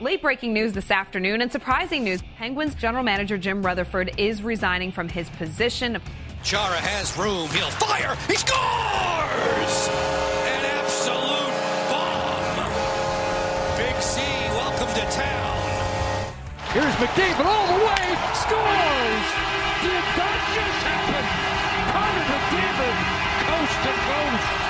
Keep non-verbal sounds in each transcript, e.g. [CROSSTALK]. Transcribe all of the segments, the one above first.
Late breaking news this afternoon and surprising news. Penguins general manager Jim Rutherford is resigning from his position. Chara has room. He'll fire. He scores! An absolute bomb. Big C, welcome to town. Here's McDavid all the way. Scores! Did that just happen? Connor McDavid, coast to coast.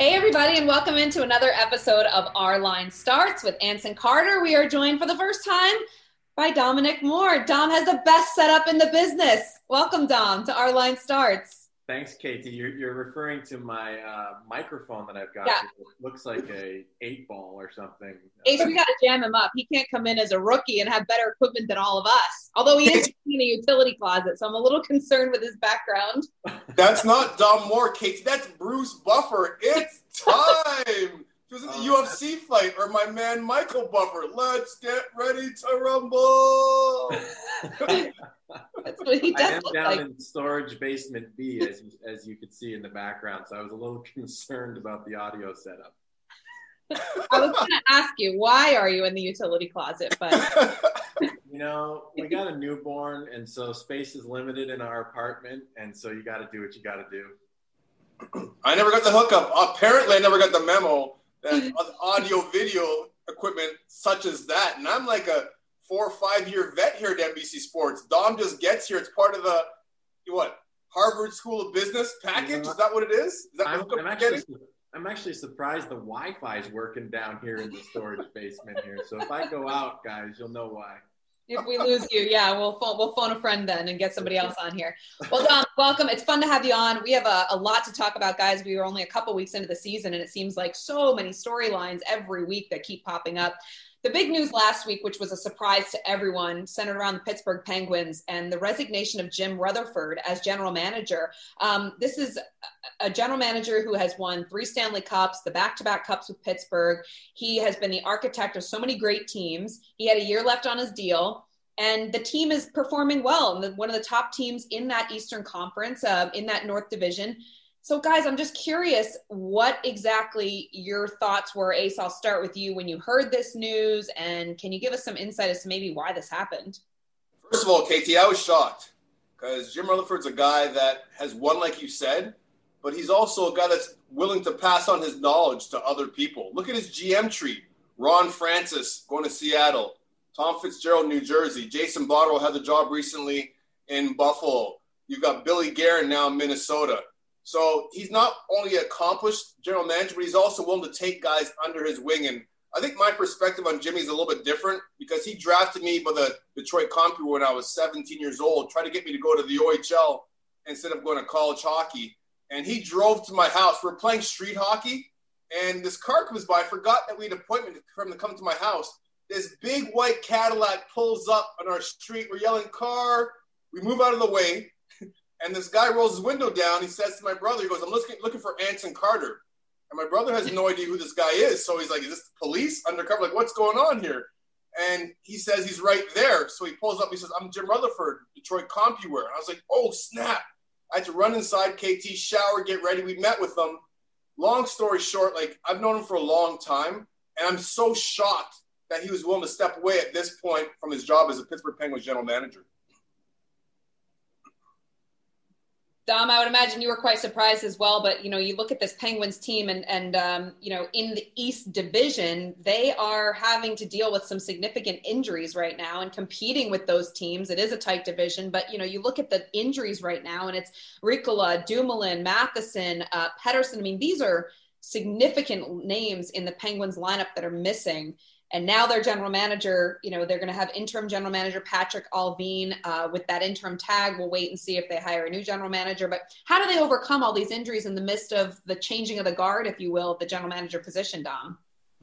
Hey, everybody, and welcome into another episode of Our Line Starts with Anson Carter. We are joined for the first time by Dominic Moore. Dom has the best setup in the business. Welcome, Dom, to Our Line Starts. Thanks, Katie. You're, you're referring to my uh, microphone that I've got. Yeah. It looks like a eight ball or something. Ace, we got to jam him up. He can't come in as a rookie and have better equipment than all of us. Although he is [LAUGHS] in a utility closet, so I'm a little concerned with his background. That's not Dom Moore, Katie. That's Bruce Buffer. It's time. He was in the UFC fight, or my man Michael Buffer. Let's get ready to rumble. [LAUGHS] That's what he I am look down like. in storage basement B, as you, as you could see in the background. So I was a little [LAUGHS] concerned about the audio setup. I was going to ask you, why are you in the utility closet? But [LAUGHS] You know, we got a newborn, and so space is limited in our apartment, and so you got to do what you got to do. [CLEARS THROAT] I never got the hookup. Apparently, I never got the memo that [LAUGHS] audio video equipment such as that. And I'm like a four or five year vet here at NBC Sports. Dom just gets here. It's part of the what Harvard School of Business package. Is that what it is? Is that I'm, hookup I'm you're actually? I'm actually surprised the Wi-Fi is working down here in the storage [LAUGHS] basement here. So if I go out, guys, you'll know why. if we lose you, yeah, we'll phone, we'll phone a friend then and get somebody else on here. Well, Dom, [LAUGHS] welcome. It's fun to have you on. We have a, a lot to talk about, guys. We were only a couple weeks into the season, and it seems like so many storylines every week that keep popping up. The big news last week, which was a surprise to everyone, centered around the Pittsburgh Penguins and the resignation of Jim Rutherford as general manager. Um, this is a general manager who has won three Stanley Cups, the back to back Cups with Pittsburgh. He has been the architect of so many great teams. He had a year left on his deal. And the team is performing well, and one of the top teams in that Eastern Conference, uh, in that North Division. So, guys, I'm just curious what exactly your thoughts were. Ace, I'll start with you when you heard this news, and can you give us some insight as to maybe why this happened? First of all, KT, I was shocked because Jim Rutherford's a guy that has won, like you said, but he's also a guy that's willing to pass on his knowledge to other people. Look at his GM tree: Ron Francis going to Seattle, Tom Fitzgerald, New Jersey, Jason Botterill had the job recently in Buffalo. You've got Billy Guerin now in Minnesota. So he's not only accomplished general manager, but he's also willing to take guys under his wing. And I think my perspective on Jimmy is a little bit different because he drafted me by the Detroit Compy when I was 17 years old, tried to get me to go to the OHL instead of going to college hockey. And he drove to my house. We're playing street hockey, and this car comes by. I forgot that we had an appointment for him to come to my house. This big white Cadillac pulls up on our street. We're yelling, car. We move out of the way. And this guy rolls his window down. He says to my brother, he goes, I'm looking, looking for Anson Carter. And my brother has no idea who this guy is. So he's like, Is this the police undercover? Like, what's going on here? And he says he's right there. So he pulls up. He says, I'm Jim Rutherford, Detroit CompuWare. And I was like, Oh, snap. I had to run inside KT, shower, get ready. We met with them. Long story short, like, I've known him for a long time. And I'm so shocked that he was willing to step away at this point from his job as a Pittsburgh Penguins general manager. Dom, I would imagine you were quite surprised as well. But you know, you look at this Penguins team, and and um, you know, in the East Division, they are having to deal with some significant injuries right now, and competing with those teams. It is a tight division, but you know, you look at the injuries right now, and it's Riikola, Dumoulin, Matheson, uh, Pettersson. I mean, these are significant names in the Penguins lineup that are missing. And now their general manager, you know, they're going to have interim general manager Patrik Allvin uh, with that interim tag. We'll wait and see if they hire a new general manager. But how do they overcome all these injuries in the midst of the changing of the guard, if you will, the general manager position, Dom?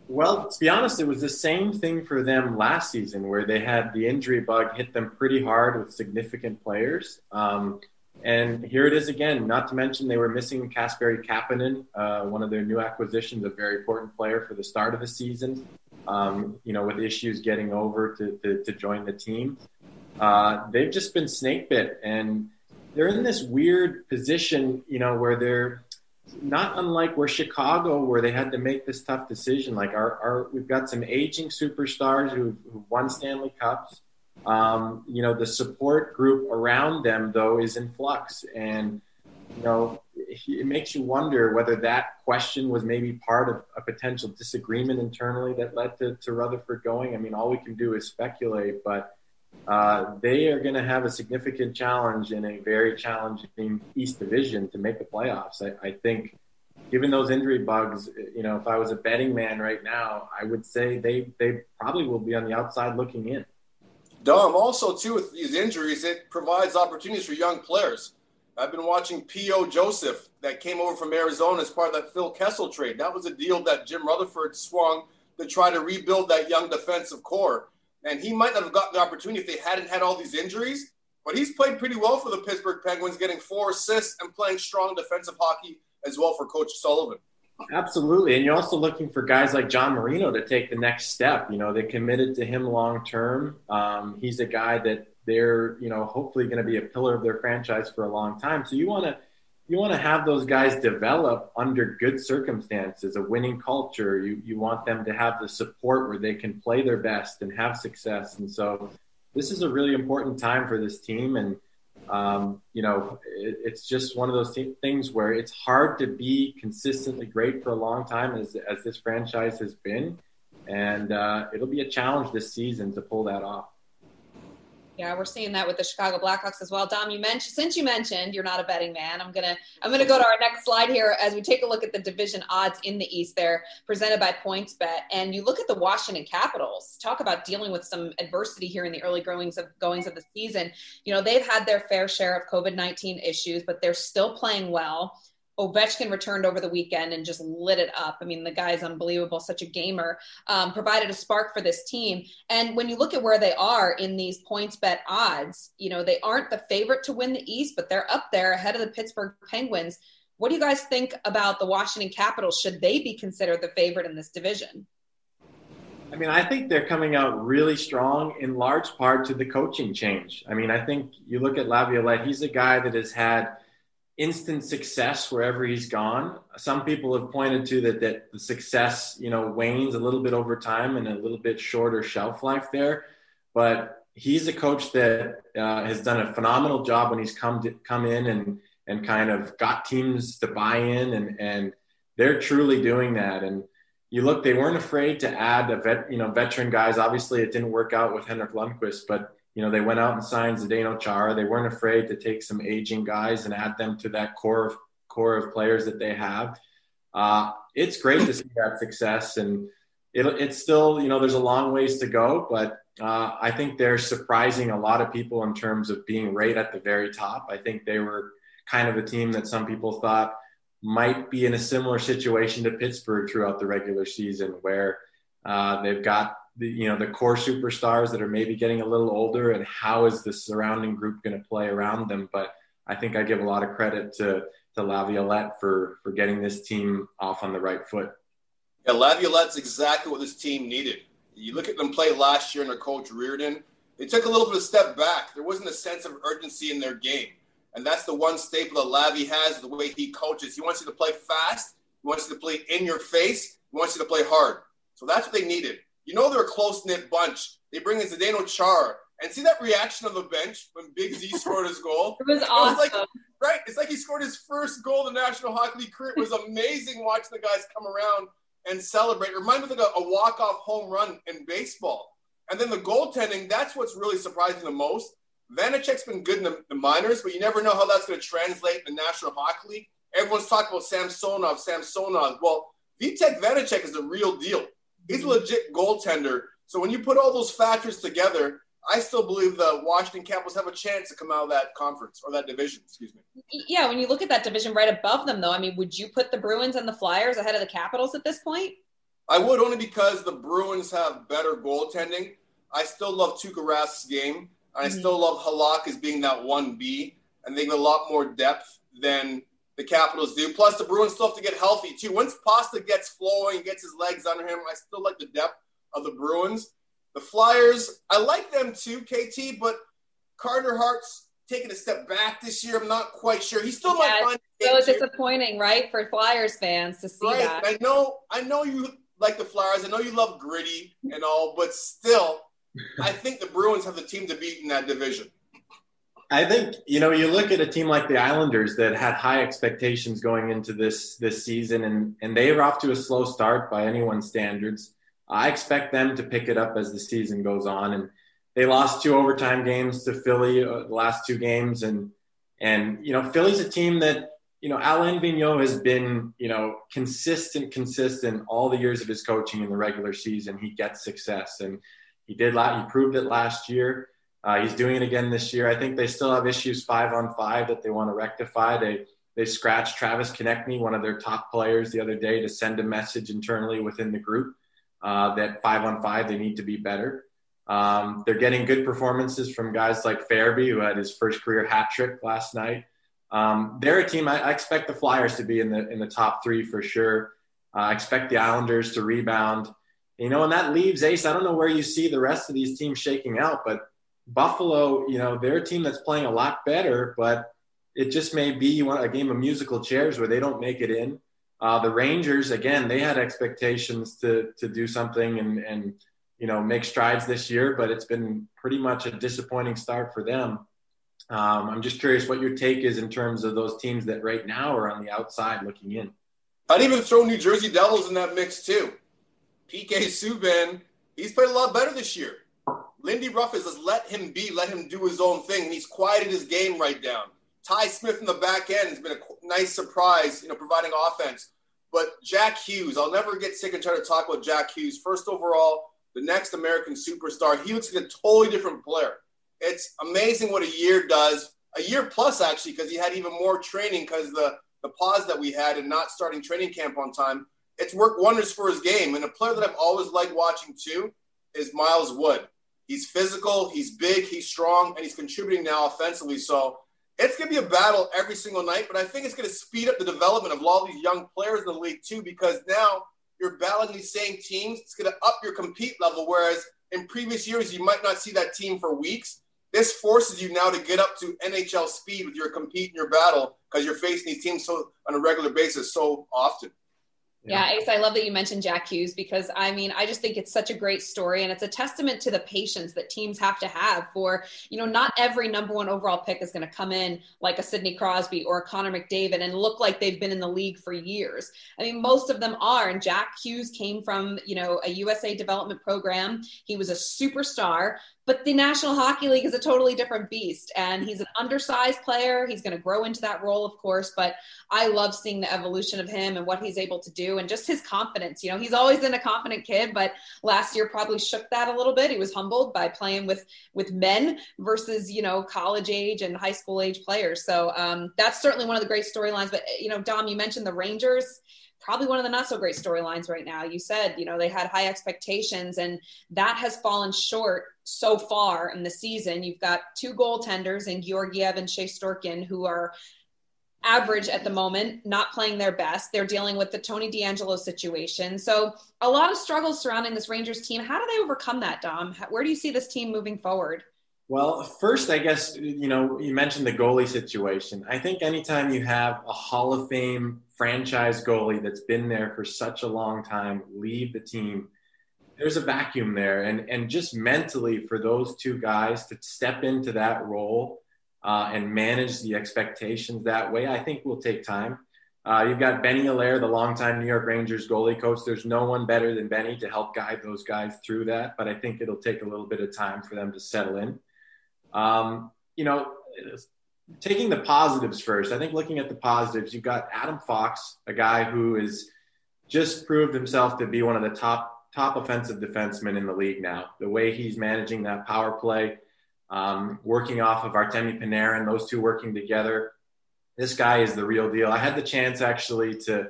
Well, to be honest, it was the same thing for them last season, where they had the injury bug hit them pretty hard with significant players. Um, and here it is again. Not to mention they were missing Kasperi Kapanen, uh, one of their new acquisitions, a very important player for the start of the season. Um, you know, with issues getting over to, to, to join the team, uh, they've just been snake bit, and they're in this weird position, you know, where they're not unlike where Chicago, where they had to make this tough decision. Like our, our we've got some aging superstars who who won Stanley Cups. Um, you know, the support group around them though is in flux, and you know, it makes you wonder whether that question was maybe part of a potential disagreement internally that led to, to Rutherford going. I mean, all we can do is speculate, but uh, they are going to have a significant challenge in a very challenging East Division to make the playoffs. I, I, think, given those injury bugs, you know, if I was a betting man right now, I would say they they probably will be on the outside looking in. Dom, also too with these injuries, it provides opportunities for young players. I've been watching P.O. Joseph that came over from Arizona as part of that Phil Kessel trade. That was a deal that Jim Rutherford swung to try to rebuild that young defensive core and he might not have gotten the opportunity if they hadn't had all these injuries. But he's played pretty well for the Pittsburgh Penguins, getting four assists and playing strong defensive hockey as well for Coach Sullivan. Absolutely. And you're also looking for guys like John Marino to take the next step. You know, they committed to him long term. Um, he's a guy that they're, you know, hopefully going to be a pillar of their franchise for a long time. So you want to you want to have those guys develop under good circumstances, a winning culture. You you want them to have the support where they can play their best and have success. And so, this is a really important time for this team. And um, you know, it, it's just one of those things where it's hard to be consistently great for a long time, as as this franchise has been. And uh, it'll be a challenge this season to pull that off. Yeah, we're seeing that with the Chicago Blackhawks as well. Dom, you mentioned since you mentioned you're not a betting man, I'm gonna I'm gonna go to our next slide here as we take a look at the division odds in the East. There presented by PointsBet, and you look at the Washington Capitals. Talk about dealing with some adversity here in the early goings of goings of the season. You know they've had their fair share of COVID 19 issues, but they're still playing well. Ovechkin returned over the weekend and just lit it up. I mean, the guy's unbelievable, such a gamer. Um, provided a spark for this team. And when you look at where they are in these points bet odds, you know, they aren't the favorite to win the East, but they're up there ahead of the Pittsburgh Penguins. What do you guys think about the Washington Capitals? Should they be considered the favorite in this division? I mean, I think they're coming out really strong in large part to the coaching change. I mean, I think you look at Laviolette, he's a guy that has had – instant success wherever he's gone. Some people have pointed to that that the success, you know, wanes a little bit over time and a little bit shorter shelf life there. But he's a coach that uh, has done a phenomenal job when he's come to come in and and kind of got teams to buy in and and they're truly doing that. And you look, they weren't afraid to add a vet, you know, veteran guys. Obviously, it didn't work out with Henrik Lundqvist, but you know, they went out and signed Zdeno Chara. They weren't afraid to take some aging guys and add them to that core of core of players that they have. Uh, it's great to see that success, and it, it's still, you know, there's a long ways to go, but uh, I think they're surprising a lot of people in terms of being right at the very top. I think they were kind of a team that some people thought might be in a similar situation to Pittsburgh throughout the regular season, where uh, they've got the you know the core superstars that are maybe getting a little older and how is the surrounding group going to play around them. But i think i give a lot of credit to to laviolette for for getting this team off on the right foot. Yeah laviolette's exactly what this team needed. You look at them play last year under coach Reirden they took a little bit of a step back. There wasn't a sense of urgency in their game. And that's the one staple that Lavi has the way he coaches. He wants you to play fast he wants you to play in your face he wants you to play hard. So that's what they needed you know they're a close knit bunch. They bring in Zdeno Chara. And see that reaction on the bench when Big Z [LAUGHS] scored his goal? It was awesome. It was like, right? It's like he scored his first goal in the National Hockey League career. It was amazing watching the guys come around and celebrate. It reminded me of like a, a walk-off home run in baseball. And then the goaltending, that's what's really surprising the most. Vanecek's been good in the, the minors, but you never know how that's going to translate in the National Hockey League. Everyone's talking about Samsonov, Samsonov. Well, Vitek Vanecek is a real deal. He's a legit goaltender. So when you put all those factors together, I still believe the Washington Capitals have a chance to come out of that conference or that division, excuse me. Yeah, when you look at that division right above them, though, I mean, would you put the Bruins and the Flyers ahead of the Capitals at this point? I would only because the Bruins have better goaltending. I still love Tuukka Rask's game. I mm-hmm. still love Halak as being that 1B, and they have a lot more depth than the Capitals do. Plus, the Bruins still have to get healthy, too. Once Pasta gets flowing, gets his legs under him, I still like the depth of the Bruins. The Flyers, I like them too, KT, but Carter Hart's taking a step back this year. I'm not quite sure. He still yeah, might find so disappointing, right, for Flyers fans to see right. that. I know, I know you like the Flyers. I know you love gritty and all, but still, I think the Bruins have the team to beat in that division. I think you know you look at a team like the Islanders that had high expectations going into this this season, and and they are off to a slow start by anyone's standards. I expect them to pick it up as the season goes on, and they lost two overtime games to Philly uh, the last two games, and and you know Philly's a team that you know Alain Vigneault has been you know consistent, consistent all the years of his coaching in the regular season. He gets success, and he did. He proved it last year. Uh, he's doing it again this year. I think they still have issues five on five that they want to rectify. They they scratched Travis Konecny, one of their top players, the other day to send a message internally within the group uh, that five on five they need to be better. Um, they're getting good performances from guys like Farabee, who had his first career hat trick last night. Um, they're a team I, I, expect the Flyers to be in the in the top three for sure. Uh, I expect the Islanders to rebound. You know, and that leaves Ace. I don't know where you see the rest of these teams shaking out, but Buffalo, you know, they're a team that's playing a lot better, but it just may be you want a game of musical chairs where they don't make it in. Uh, the Rangers, again, they had expectations to to do something and and you know make strides this year, but it's been pretty much a disappointing start for them. Um, I'm just curious what your take is in terms of those teams that right now are on the outside looking in. I'd even throw New Jersey Devils in that mix too. PK Subban, he's played a lot better this year. Lindy Ruff has let him be, let him do his own thing, and he's quieted his game right down. Ty Smith in the back end has been a nice surprise, you know, providing offense. But Jack Hughes, I'll never get sick and tired of talking about Jack Hughes. First overall, the next American superstar. He looks like a totally different player. It's amazing what a year does. A year plus, actually, because he had even more training because the, the pause that we had and not starting training camp on time. It's worked wonders for his game. And a player that I've always liked watching too is Miles Wood. He's physical, he's big, he's strong, and he's contributing now offensively. So it's going to be a battle every single night, but I think it's going to speed up the development of all these young players in the league too, because now you're battling these same teams. It's going to up your compete level. Whereas in previous years, you might not see that team for weeks. This forces you now to get up to NHL speed with your compete and your battle because you're facing these teams so on a regular basis so often. Yeah, Ace, I love that you mentioned Jack Hughes because I mean, I just think it's such a great story and it's a testament to the patience that teams have to have for, you know, not every number one overall pick is going to come in like a Sidney Crosby or a Connor McDavid and look like they've been in the league for years. I mean, most of them are. And Jack Hughes came from, you know, a USA development program. He was a superstar, but the National Hockey League is a totally different beast. And he's an undersized player. He's going to grow into that role, of course. But I love seeing the evolution of him and what he's able to do and just his confidence. You know, he's always been a confident kid, but last year probably shook that a little bit. He was humbled by playing with with men versus, you know, college age and high school age players. So um, that's certainly one of the great storylines. But, you know, Dom, you mentioned the Rangers probably one of the not so great storylines right now. You said, you know, they had high expectations and that has fallen short so far in the season. You've got two goaltenders in Georgiev and Shesterkin who are average at the moment, not playing their best. They're dealing with the Tony DeAngelo situation. So, a lot of struggles surrounding this Rangers team. How do they overcome that, Dom? Where do you see this team moving forward? Well, first, I guess, you know, you mentioned the goalie situation. I think anytime you have a Hall of Fame franchise goalie that's been there for such a long time leave the team, there's a vacuum there. And, and just mentally for those two guys to step into that role uh, and manage the expectations that way, I think will take time. Uh, you've got Benny Allaire, the longtime New York Rangers goalie coach. There's no one better than Benny to help guide those guys through that, but I think it'll take a little bit of time for them to settle in. Um, you know, taking the positives first, I think looking at the positives, you've got Adam Fox, a guy who has just proved himself to be one of the top top offensive defensemen in the league now. The way he's managing that power play, um, working off of Artemi Panarin, those two working together. This guy is the real deal. I had the chance actually to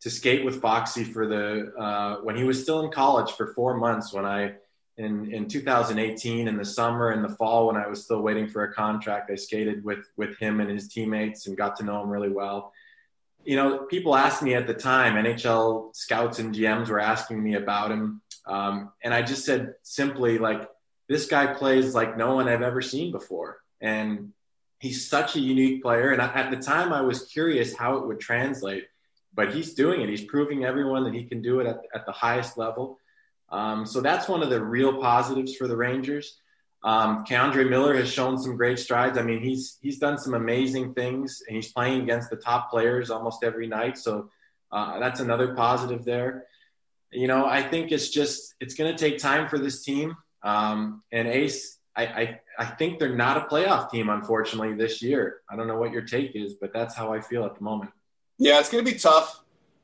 to skate with Foxy for the uh, when he was still in college for four months. When I in in 2018 in the summer and the fall when I was still waiting for a contract, I skated with with him and his teammates and got to know him really well. You know, people asked me at the time, NHL scouts and GMs were asking me about him, um, and I just said simply like, this guy plays like no one I've ever seen before, and he's such a unique player. And I, at the time, I was curious how it would translate but he's doing it. He's proving everyone that he can do it at, at the highest level. Um, so that's one of the real positives for the Rangers. Um, K'Andre Miller has shown some great strides. I mean, he's he's done some amazing things, and he's playing against the top players almost every night. So uh, that's another positive there. You know, I think it's just it's going to take time for this team. Um, and Ace, I, I I think they're not a playoff team, unfortunately, this year. I don't know what your take is, but that's how I feel at the moment. Yeah, it's going to be tough.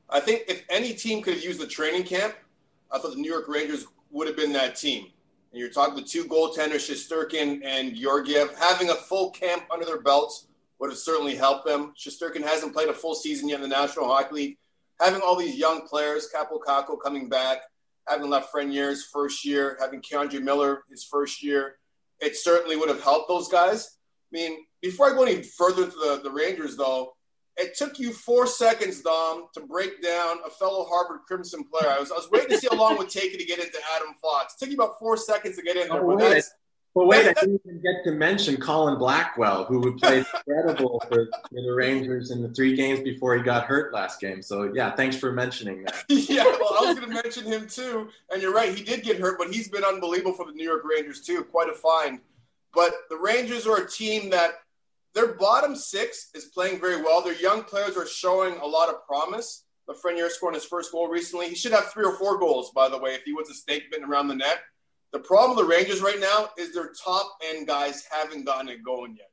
I think if any team could use the training camp, I thought the New York Rangers would have been that team. And you're talking the two goaltenders, Shesterkin and Georgiev, having a full camp under their belts would have certainly helped them. Shesterkin hasn't played a full season yet in the National Hockey League. Having all these young players, Kakko coming back, having Lafreniere's first year, having K'Andre Miller his first year, it certainly would have helped those guys. I mean, before I go any further to the, the Rangers, though, it took you four seconds, Dom, to break down a fellow Harvard Crimson player. I was, I was waiting to see how long it would take you to get into Adam Fox. It took you about four seconds to get in there. Oh, but, wait, but wait, I didn't even get to mention Colin Blackwell, who would played incredible for, for, the Rangers in the three games before he got hurt last game. So, yeah, thanks for mentioning that. [LAUGHS] yeah, well, I was going to mention him too. And you're right, he did get hurt, but he's been unbelievable for the New York Rangers too. Quite a find. But the Rangers are a team that – their bottom six is playing very well. Their young players are showing a lot of promise. Lafreniere scored his first goal recently. He should have three or four goals, by the way, if he was a snake bitten around the net. The problem with the Rangers right now is their top end guys haven't gotten it going yet.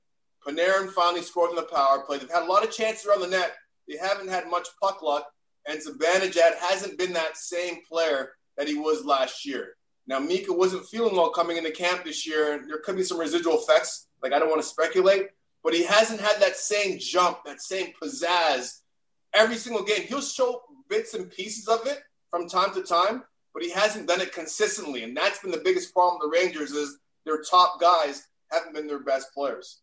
Panarin finally scored in the power play. They've had a lot of chances around the net. They haven't had much puck luck, and Zibanejad hasn't been that same player that he was last year. Now, Mika wasn't feeling well coming into camp this year, and there could be some residual effects. Like, I don't want to speculate, but he hasn't had that same jump, that same pizzazz every single game. He'll show bits and pieces of it from time to time, but he hasn't done it consistently. And that's been the biggest problem the Rangers is their top guys haven't been their best players.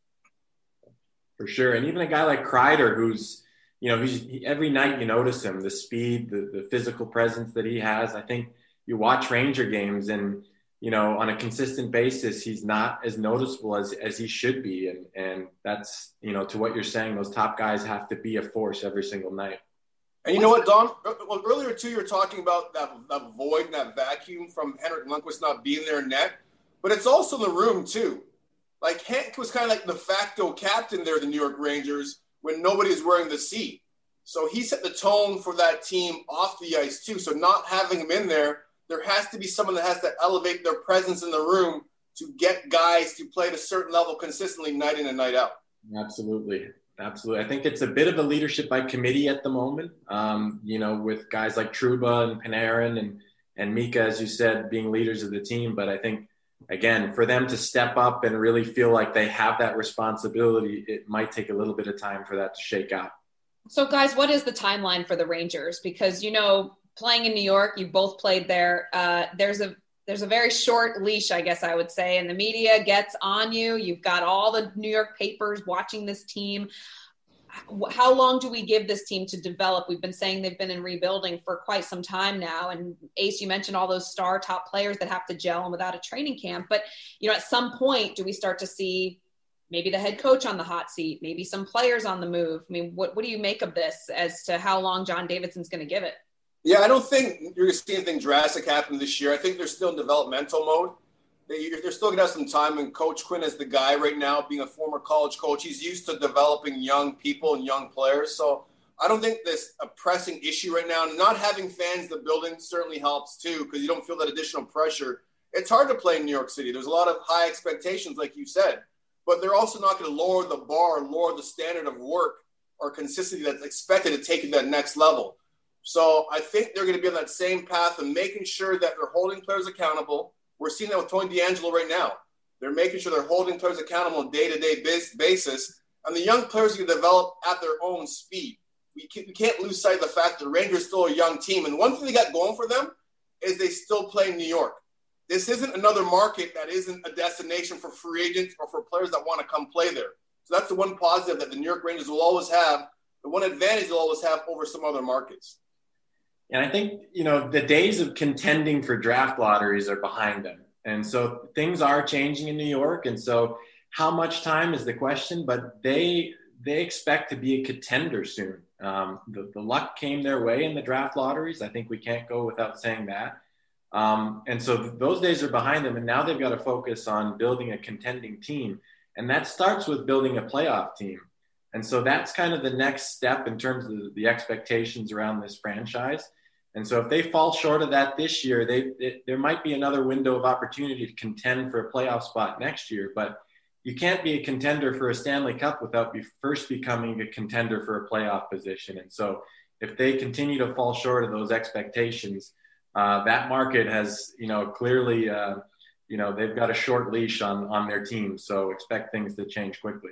For sure. And even a guy like Kreider, who's, you know, he's, he, every night you notice him, the speed, the, the physical presence that he has. I think you watch Ranger games and – you know, on a consistent basis, he's not as noticeable as, as he should be. And, and that's, you know, to what you're saying, those top guys have to be a force every single night. And you know what, Dom? Well, earlier too, you were talking about that, that void and that vacuum from Henrik Lundqvist not being there in net, but it's also in the room too. Like Hank was kind of like the facto captain there, the New York Rangers, when nobody's wearing the C. So he set the tone for that team off the ice too. So not having him in there there has to be someone that has to elevate their presence in the room to get guys to play at a certain level consistently night in and night out. Absolutely. Absolutely. I think it's a bit of a leadership by committee at the moment, um, you know, with guys like Trouba and Panarin and, and Mika, as you said, being leaders of the team. But I think, again, for them to step up and really feel like they have that responsibility, it might take a little bit of time for that to shake out. So, guys, what is the timeline for the Rangers? Because, you know, playing in New York, you both played there. Uh, there's a there's a very short leash, I guess I would say, and the media gets on you. You've got all the New York papers watching this team. How long do we give this team to develop? We've been saying they've been in rebuilding for quite some time now. And Ace, you mentioned all those star top players that have to gel and without a training camp. But you know, at some point, do we start to see maybe the head coach on the hot seat, maybe some players on the move? I mean, what what do you make of this as to how long John Davidson's going to give it? Yeah, I don't think you're going to see anything drastic happen this year. I think they're still in developmental mode. They're still going to have some time. And Coach Quinn is the guy right now, being a former college coach. He's used to developing young people and young players. So I don't think this a pressing issue right now. And Not having fans in the building certainly helps too, because you don't feel that additional pressure. It's hard to play in New York City. There's a lot of high expectations, like you said, but they're also not going to lower the bar, lower the standard of work or consistency that's expected to take you to that next level. So I think they're going to be on that same path of making sure that they're holding players accountable. We're seeing that with Tony DeAngelo right now. They're making sure they're holding players accountable on day-to-day basis. And the young players can develop at their own speed. we, can, we can't lose sight of the fact that the Rangers still a young team. And one thing they got going for them is they still play in New York. This isn't another market that isn't a destination for free agents or for players that want to come play there. So that's the one positive that the New York Rangers will always have, the one advantage they'll always have over some other markets. And I think, you know, the days of contending for draft lotteries are behind them. And so things are changing in New York. And so how much time is the question, but they they expect to be a contender soon. Um, the, the luck came their way in the draft lotteries. I think we can't go without saying that. Um, and so th- those days are behind them, and now they've got to focus on building a contending team. And that starts with building a playoff team. And so that's kind of the next step in terms of the expectations around this franchise. And so if they fall short of that this year, they, it, there might be another window of opportunity to contend for a playoff spot next year. But you can't be a contender for a Stanley Cup without be first becoming a contender for a playoff position. And so if they continue to fall short of those expectations, uh, that market has, you know, clearly, uh, you know, they've got a short leash on on their team. So expect things to change quickly.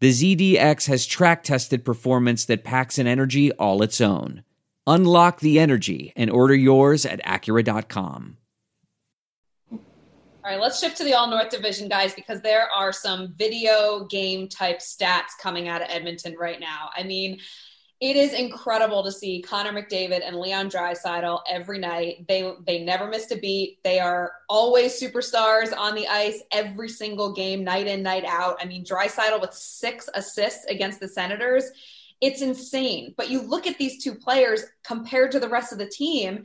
the ZDX has track tested performance that packs an energy all its own. Unlock the energy and order yours at Acura.com. All right, let's shift to the All North Division, guys, because there are some video game type stats coming out of Edmonton right now. I mean, it is incredible to see Connor McDavid and Leon Draisaitl every night. They they never missed a beat. They are always superstars on the ice every single game, night in, night out. I mean, Draisaitl with six assists against the Senators. It's insane. But you look at these two players compared to the rest of the team,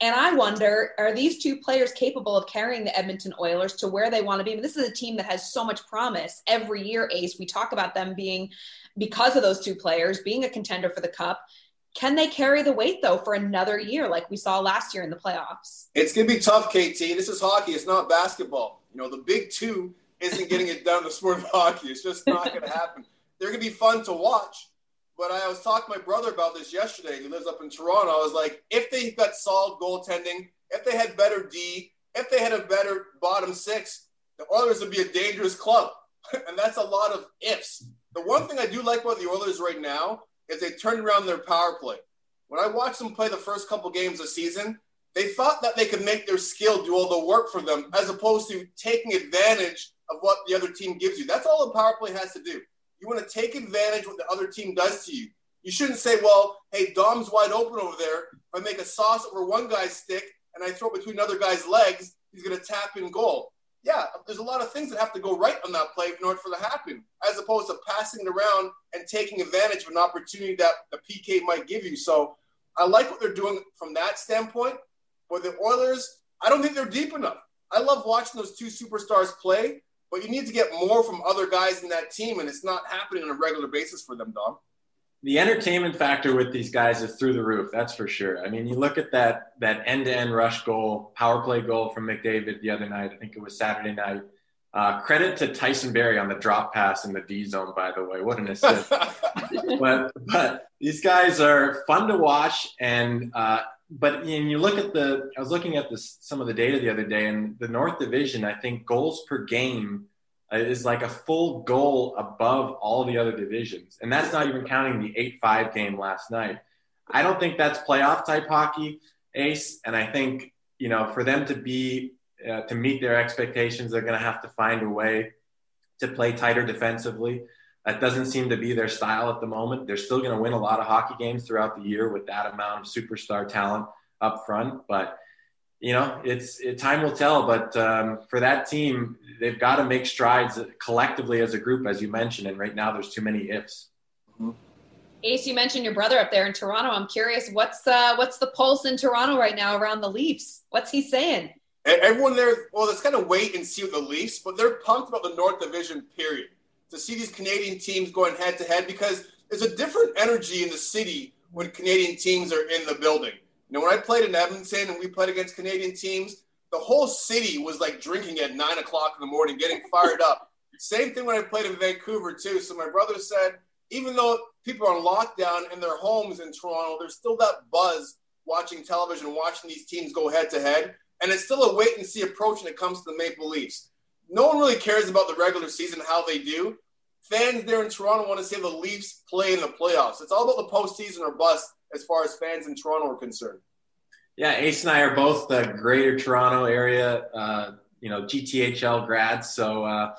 and I wonder, are these two players capable of carrying the Edmonton Oilers to where they want to be? this is a team that has so much promise every year, Ace. We talk about them being, because of those two players, being a contender for the cup. Can they carry the weight, though, for another year like we saw last year in the playoffs? It's to be tough, KT. This is hockey. It's not basketball. You know, the big two isn't getting it done to sport of hockey. It's just not to happen. They're to be fun to watch but I was talking to my brother about this yesterday. He lives up in Toronto. I was like, if they got solid goaltending, if they had better D, if they had a better bottom six, the Oilers would be a dangerous club. [LAUGHS] and that's a lot of ifs. The one thing I do like about the Oilers right now is they turned around their power play. When I watched them play the first couple games of season, they thought that they could make their skill do all the work for them as opposed to taking advantage of what the other team gives you. That's all a power play has to do. You want to take advantage of what the other team does to you. You shouldn't say, well, hey, Dom's wide open over there. If I make a sauce over one guy's stick and I throw it between another guy's legs, he's going to tap in goal. Yeah, there's a lot of things that have to go right on that play in order for that to happen, as opposed to passing it around and taking advantage of an opportunity that the PK might give you. So I like what they're doing from that standpoint. But the Oilers, I don't think they're deep enough. I love watching those two superstars play, but you need to get more from other guys in that team, and it's not happening on a regular basis for them, Dom. The entertainment factor with these guys is through the roof. That's for sure. I mean, you look at that that end to end rush goal, power play goal from McDavid the other night. I think it was Saturday night. Uh, credit to Tyson Barrie on the drop pass in the D zone, by the way. What an assist! [LAUGHS] but but these guys are fun to watch, and uh, but when you look at the, I was looking at this some of the data the other day, and the North Division, I think goals per game is like a full goal above all the other divisions, and that's not even counting the eight-five game last night. I don't think that's playoff type hockey, Ace, and I think you know for them to be uh, to meet their expectations, they're going to have to find a way to play tighter defensively. That doesn't seem to be their style at the moment. They're still going to win a lot of hockey games throughout the year with that amount of superstar talent up front. But you know, it's it, time will tell. But um, for that team, they've got to make strides collectively as a group, as you mentioned. And right now, there's too many ifs. Mm-hmm. Ace, you mentioned your brother up there in Toronto. I'm curious, what's uh, what's the pulse in Toronto right now around the Leafs? What's he saying? Everyone there, well, let's kind of wait and see with the Leafs, but they're pumped about the North Division. Period. To see these Canadian teams going head to head because there's a different energy in the city when Canadian teams are in the building. You know, when I played in Edmonton and we played against Canadian teams, the whole city was like drinking at nine o'clock in the morning, getting fired up. Same thing when I played in Vancouver too. So my brother said, even though people are on lockdown in their homes in Toronto, there's still that buzz watching television, watching these teams go head to head. And it's still a wait and see approach when it comes to the Maple Leafs. No one really cares about the regular season, how they do. Fans there in Toronto want to see the Leafs play in the playoffs. It's all about the postseason or bust as far as fans in Toronto are concerned. Yeah, Ace and I are both the greater Toronto area, uh, you know, GTHL grads. So, uh,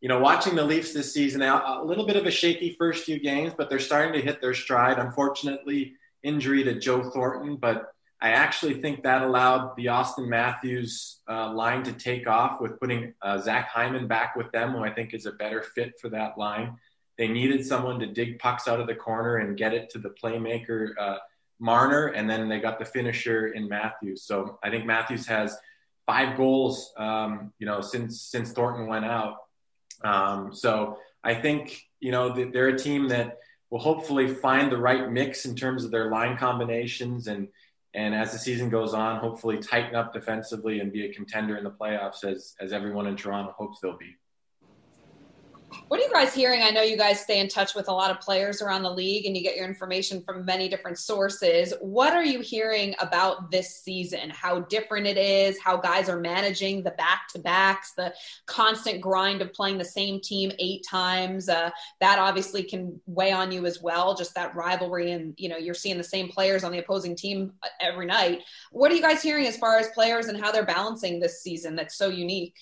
you know, watching the Leafs this season, a little bit of a shaky first few games, but they're starting to hit their stride. Unfortunately, injury to Joe Thornton, but I actually think that allowed the Auston Matthews uh, line to take off with putting uh, Zach Hyman back with them, who I think is a better fit for that line. They needed someone to dig pucks out of the corner and get it to the playmaker uh, Marner, and then they got the finisher in Matthews. So I think Matthews has five goals, um, you know, since since Thornton went out. Um, so I think you know they're a team that will hopefully find the right mix in terms of their line combinations and and as the season goes on, hopefully tighten up defensively and be a contender in the playoffs as as everyone in Toronto hopes they'll be. What are you guys hearing? I know you guys stay in touch with a lot of players around the league and you get your information from many different sources. What are you hearing about this season? How different it is, how guys are managing the back to backs, the constant grind of playing the same team eight times. Uh, that obviously can weigh on you as well, just that rivalry. And, you know, you're seeing the same players on the opposing team every night. What are you guys hearing as far as players and how they're balancing this season that's so unique?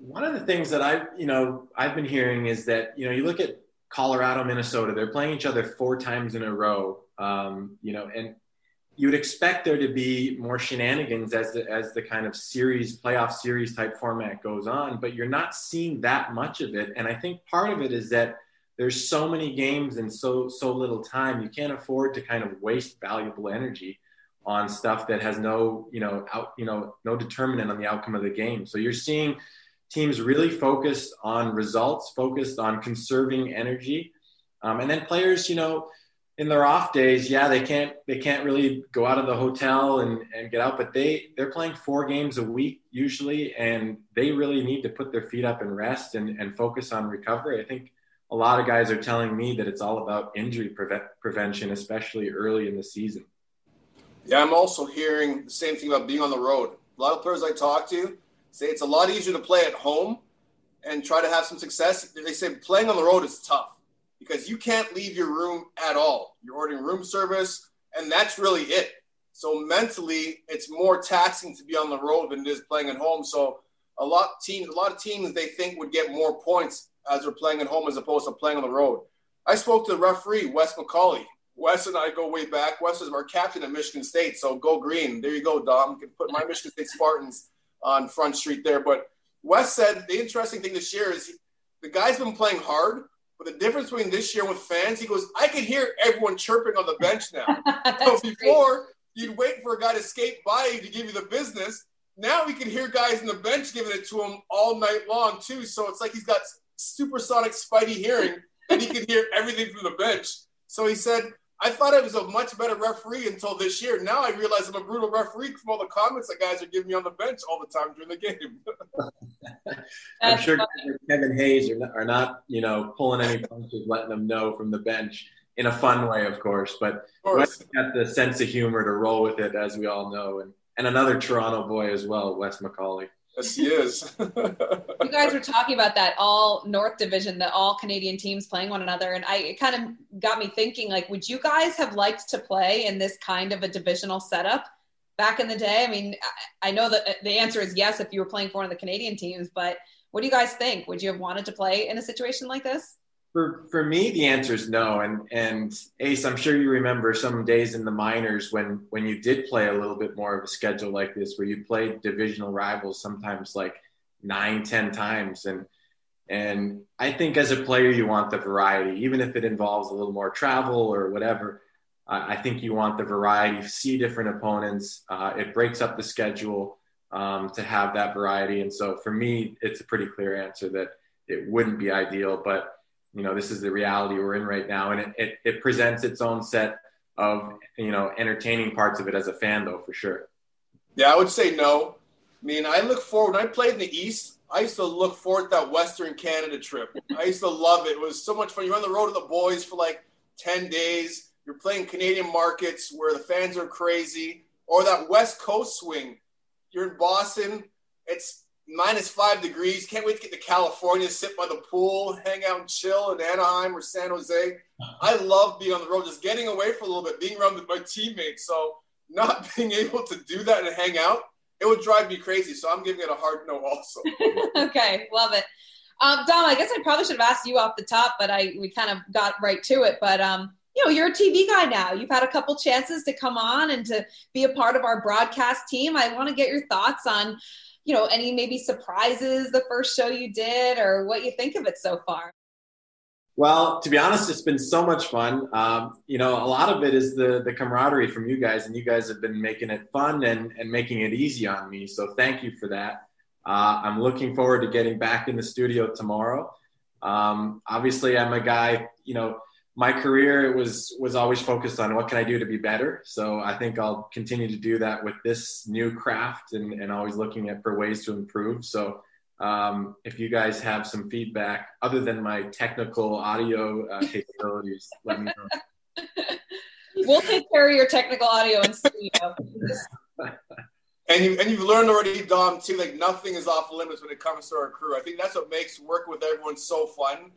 One of the things that I've, you know, I've been hearing is that, you know, you look at Colorado, Minnesota, they're playing each other four times in a row, um, you know, and you would expect there to be more shenanigans as the, as the kind of series, playoff series type format goes on, but you're not seeing that much of it. And I think part of it is that there's so many games and so, so little time, you can't afford to kind of waste valuable energy on stuff that has no, you know, out, you know, no determinant on the outcome of the game. So you're seeing, teams really focused on results, focused on conserving energy, um, and then players, you know, in their off days, yeah, they can't they can't really go out of the hotel and, and get out, but they they're playing four games a week usually, and they really need to put their feet up and rest and, and focus on recovery. I think a lot of guys are telling me that it's all about injury pre- prevention, especially early in the season. Yeah, I'm also hearing the same thing about being on the road. A lot of players I talk to, say it's a lot easier to play at home and try to have some success. They say playing on the road is tough because you can't leave your room at all. You're ordering room service, and that's really it. So mentally, it's more taxing to be on the road than it is playing at home. So a lot teams, a lot of teams, they think would get more points as they're playing at home as opposed to playing on the road. I spoke to the referee, Wes McCauley. Wes and I go way back. Wes is our captain at Michigan State, so go green. There you go, Dom. You can put my [LAUGHS] Michigan State Spartans on Front Street there. But Wes said the interesting thing this year is the guy's been playing hard, but the difference between this year with fans, he goes, I can hear everyone chirping on the bench now. [LAUGHS] so before great. you'd wait for a guy to skate by you to give you the business. Now we can hear guys in the bench giving it to him all night long too. So it's like he's got supersonic spidey hearing and he can hear everything from the bench. So he said I thought I was a much better referee until this year. Now I realize I'm a brutal referee from all the comments that guys are giving me on the bench all the time during the game. [LAUGHS] I'm sure Kevin Hayes are not, are not, you know, pulling any punches, letting them know from the bench in a fun way, of course. But Wes got the sense of humor to roll with it, as we all know, and and another Toronto boy as well, Wes McCauley. Yes, he is. you guys were talking about that all North Division, the all Canadian teams playing one another, and I it kind of got me thinking. Like, would you guys have liked to play in this kind of a divisional setup back in the day? I mean, I know that uh, the answer is yes if you were playing for one of the Canadian teams, but what do you guys think? Would you have wanted to play in a situation like this? For for me, the answer is no. And and Ace, I'm sure you remember some days in the minors when when you did play a little bit more of a schedule like this, where you played divisional rivals sometimes like nine, ten times, and and I think as a player, you want the variety, even if it involves a little more travel or whatever. I think you want the variety, see different opponents. Uh, it breaks up the schedule um, to have that variety. And so for me, it's a pretty clear answer that it wouldn't be ideal, but you know, this is the reality we're in right now. And it, it, it presents its own set of, you know, entertaining parts of it as a fan though, for sure. Yeah, I would say no. I mean, I look forward, when I played in the East, I used to look forward to that Western Canada trip. I used to love it. It was so much fun. You're on the road with the boys for like 10 days. You're playing Canadian markets where the fans are crazy, or that West Coast swing. You're in Boston. It's minus five degrees. Can't wait to get to California, sit by the pool, hang out and chill in Anaheim or San Jose. I love being on the road, just getting away for a little bit, being around with my teammates. So not [LAUGHS] being able to do that and hang out it would drive me crazy. So I'm giving it a hard no also. [LAUGHS] okay, love it. Um, Dom, I guess I probably should have asked you off the top, but I we kind of got right to it. But um, you know, you're a TV guy now. You've had a couple chances to come on and to be a part of our broadcast team. I want to get your thoughts on, you know, any maybe surprises the first show you did or what you think of it so far. Well, to be honest, it's been so much fun. Um, you know, a lot of it is the the camaraderie from you guys, and you guys have been making it fun and and making it easy on me. So thank you for that. Uh, I'm looking forward to getting back in the studio tomorrow. Um, obviously, I'm a guy. You know, my career was was always focused on what can I do to be better. So I think I'll continue to do that with this new craft and, and always looking at for ways to improve. So um, if you guys have some feedback other than my technical audio uh, [LAUGHS] capabilities, let me know. We'll take care of your technical audio and studio. and you and you've learned already, Dom, too. Like nothing is off limits when it comes to our crew. I think that's what makes work with everyone so fun.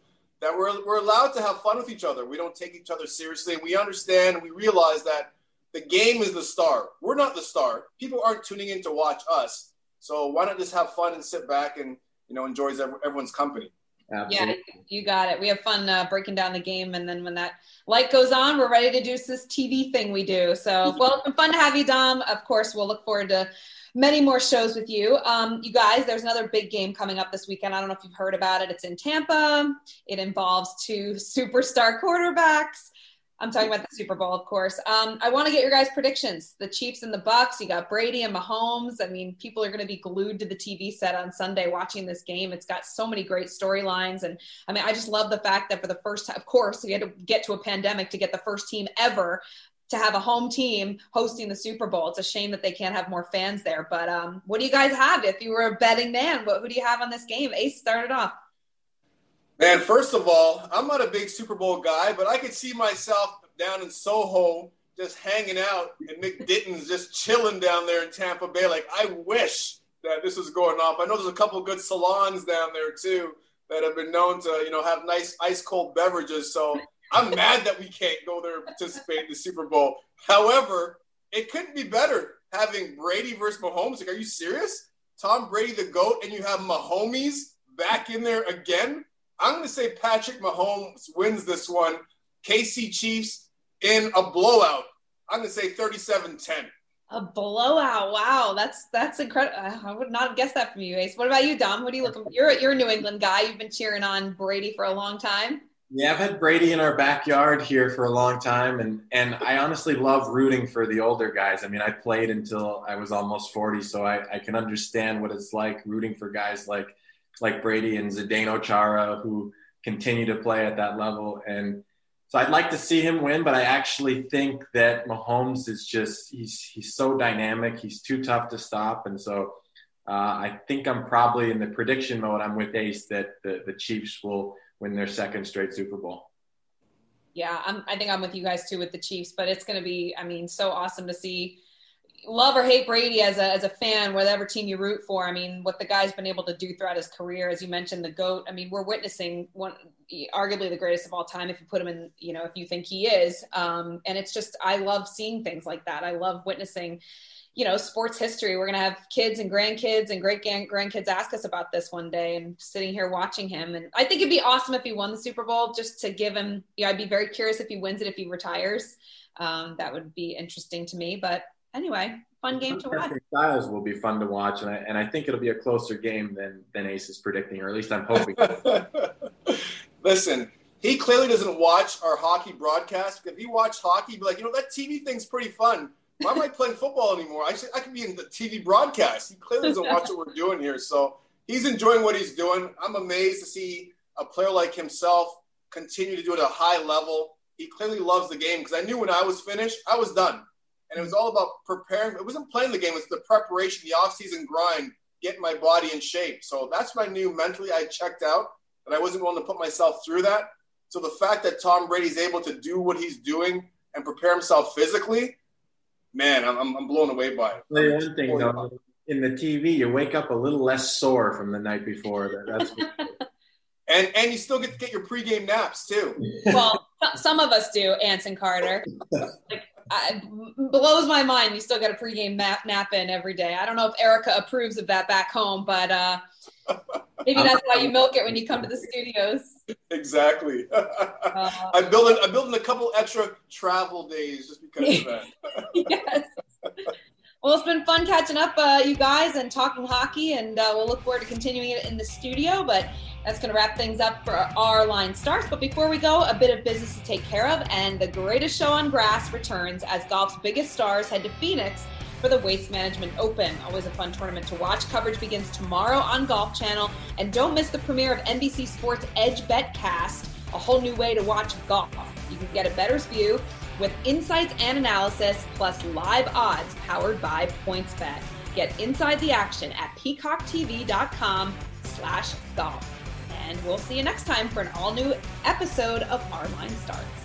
That we're we're allowed to have fun with each other. We don't take each other seriously. We understand. We realize that the game is the star. We're not the star. People aren't tuning in to watch us so why not just have fun and sit back and you know enjoys everyone's company? Absolutely. Yeah, you got it. We have fun uh, breaking down the game, and then when that light goes on, we're ready to do this TV thing we do. So, [LAUGHS] well, it's been fun to have you, Dom. Of course, we'll look forward to many more shows with you. Um, you guys, there's another big game coming up this weekend. I don't know if you've heard about it. It's in Tampa. It involves two [LAUGHS] superstar quarterbacks. I'm talking about the Super Bowl, of course. Um, I want to get your guys' predictions. The Chiefs and the Bucs. You got Brady and Mahomes. I mean, people are going to be glued to the TV set on Sunday watching this game. It's got so many great storylines, and I mean, I just love the fact that for the first time, of course, we had to get to a pandemic to get the first team ever to have a home team hosting the Super Bowl. It's a shame that they can't have more fans there. But um, what do you guys have? If you were a betting man, what, who do you have on this game? Ace started off. Man, first of all, I'm not a big Super Bowl guy, but I could see myself down in Soho just hanging out and Nick [LAUGHS] Ditton's just chilling down there in Tampa Bay. Like, I wish that this was going off. I know there's a couple good salons down there too that have been known to, you know, have nice ice cold beverages. So I'm mad that we can't go there and participate in the Super Bowl. However, it couldn't be better having Brady versus Mahomes. Like, are you serious? Tom Brady, the GOAT, and you have Mahomes back in there again? I'm going to say Patrick Mahomes wins this one. KC Chiefs in a blowout. I'm going to say 37 10. A blowout! Wow, that's that's incredible. I would not have guessed that from you, Ace. What about you, Dom? What are you looking? You're you're a New England guy. You've been cheering on Brady for a long time. Yeah, I've had Brady in our backyard here for a long time, and and I honestly love rooting for the older guys. I mean, I played until I was almost forty, so I, I can understand what it's like rooting for guys like like Brady and Zdeno Chara who continue to play at that level. And so I'd like to see him win, but I actually think that Mahomes is just he's he's so dynamic. He's too tough to stop, and so uh, I think I'm probably in the prediction mode. I'm with Ace that the, the Chiefs will win their second straight Super Bowl. Yeah, I'm, I think I'm with you guys too with the Chiefs, but it's going to be, I mean, so awesome to see love or hate Brady as a, as a fan, whatever team you root for. I mean, what the guy's been able to do throughout his career, as you mentioned, the GOAT. I mean, we're witnessing one, arguably the greatest of all time, if you put him in, you know, if you think he is. Um, and it's just, I love seeing things like that. I love witnessing, you know, sports history. We're going to have kids and grandkids and great grandkids ask us about this one day and sitting here watching him. And I think it'd be awesome if he won the Super Bowl just to give him, you know, I'd be very curious if he wins it, if he retires. Um, that would be interesting to me. But anyway, fun game to watch. Styles will be fun to watch, and I, and I think it'll be a closer game than than Ace is predicting, or at least I'm hoping. [LAUGHS] Listen, he clearly doesn't watch our hockey broadcast. If he watched hockey, he'd be like, you know, that TV thing's pretty fun. Why am I [LAUGHS] playing football anymore? I should, I could be in the TV broadcast. He clearly doesn't watch what we're doing here, so he's enjoying what he's doing. I'm amazed to see a player like himself continue to do it at a high level. He clearly loves the game because I knew when I was finished, I was done and it was all about preparing. It wasn't playing the game; it was the preparation, the off-season grind, getting my body in shape. So that's my new mentally. I checked out, and I wasn't willing to put myself through that. So the fact that Tom Brady's able to do what he's doing and prepare himself physically, man, I'm, I'm blown away by it. The one thing though, in the TV, you wake up a little less sore from the night before. That's [LAUGHS] and and you still get to get your pregame naps too. Well, some of us do, Anson Carter. [LAUGHS] I, blows my mind. You still got a pregame nap, nap in every day. I don't know if Erica approves of that back home, but uh, [LAUGHS] maybe that's why you milk it when you come to the studios. Exactly. [LAUGHS] Uh, I'm building. I'm building a couple extra travel days just because of that. [LAUGHS] yes. Well, it's been fun catching up, uh, you guys, and talking hockey, and uh, we'll look forward to continuing it in the studio. But that's going to wrap things up for our line starts. But before we go, a bit of business to take care of. And the greatest show on grass returns as golf's biggest stars head to Phoenix for the Waste Management Open. Always a fun tournament to watch. Coverage begins tomorrow on Golf Channel. And don't miss the premiere of NBC Sports Edge Betcast, a whole new way to watch golf. You can get a better view with insights and analysis, plus live odds powered by PointsBet. Get inside the action at peacocktv.com slash golf. And we'll see you next time for an all new episode of Our Line Starts.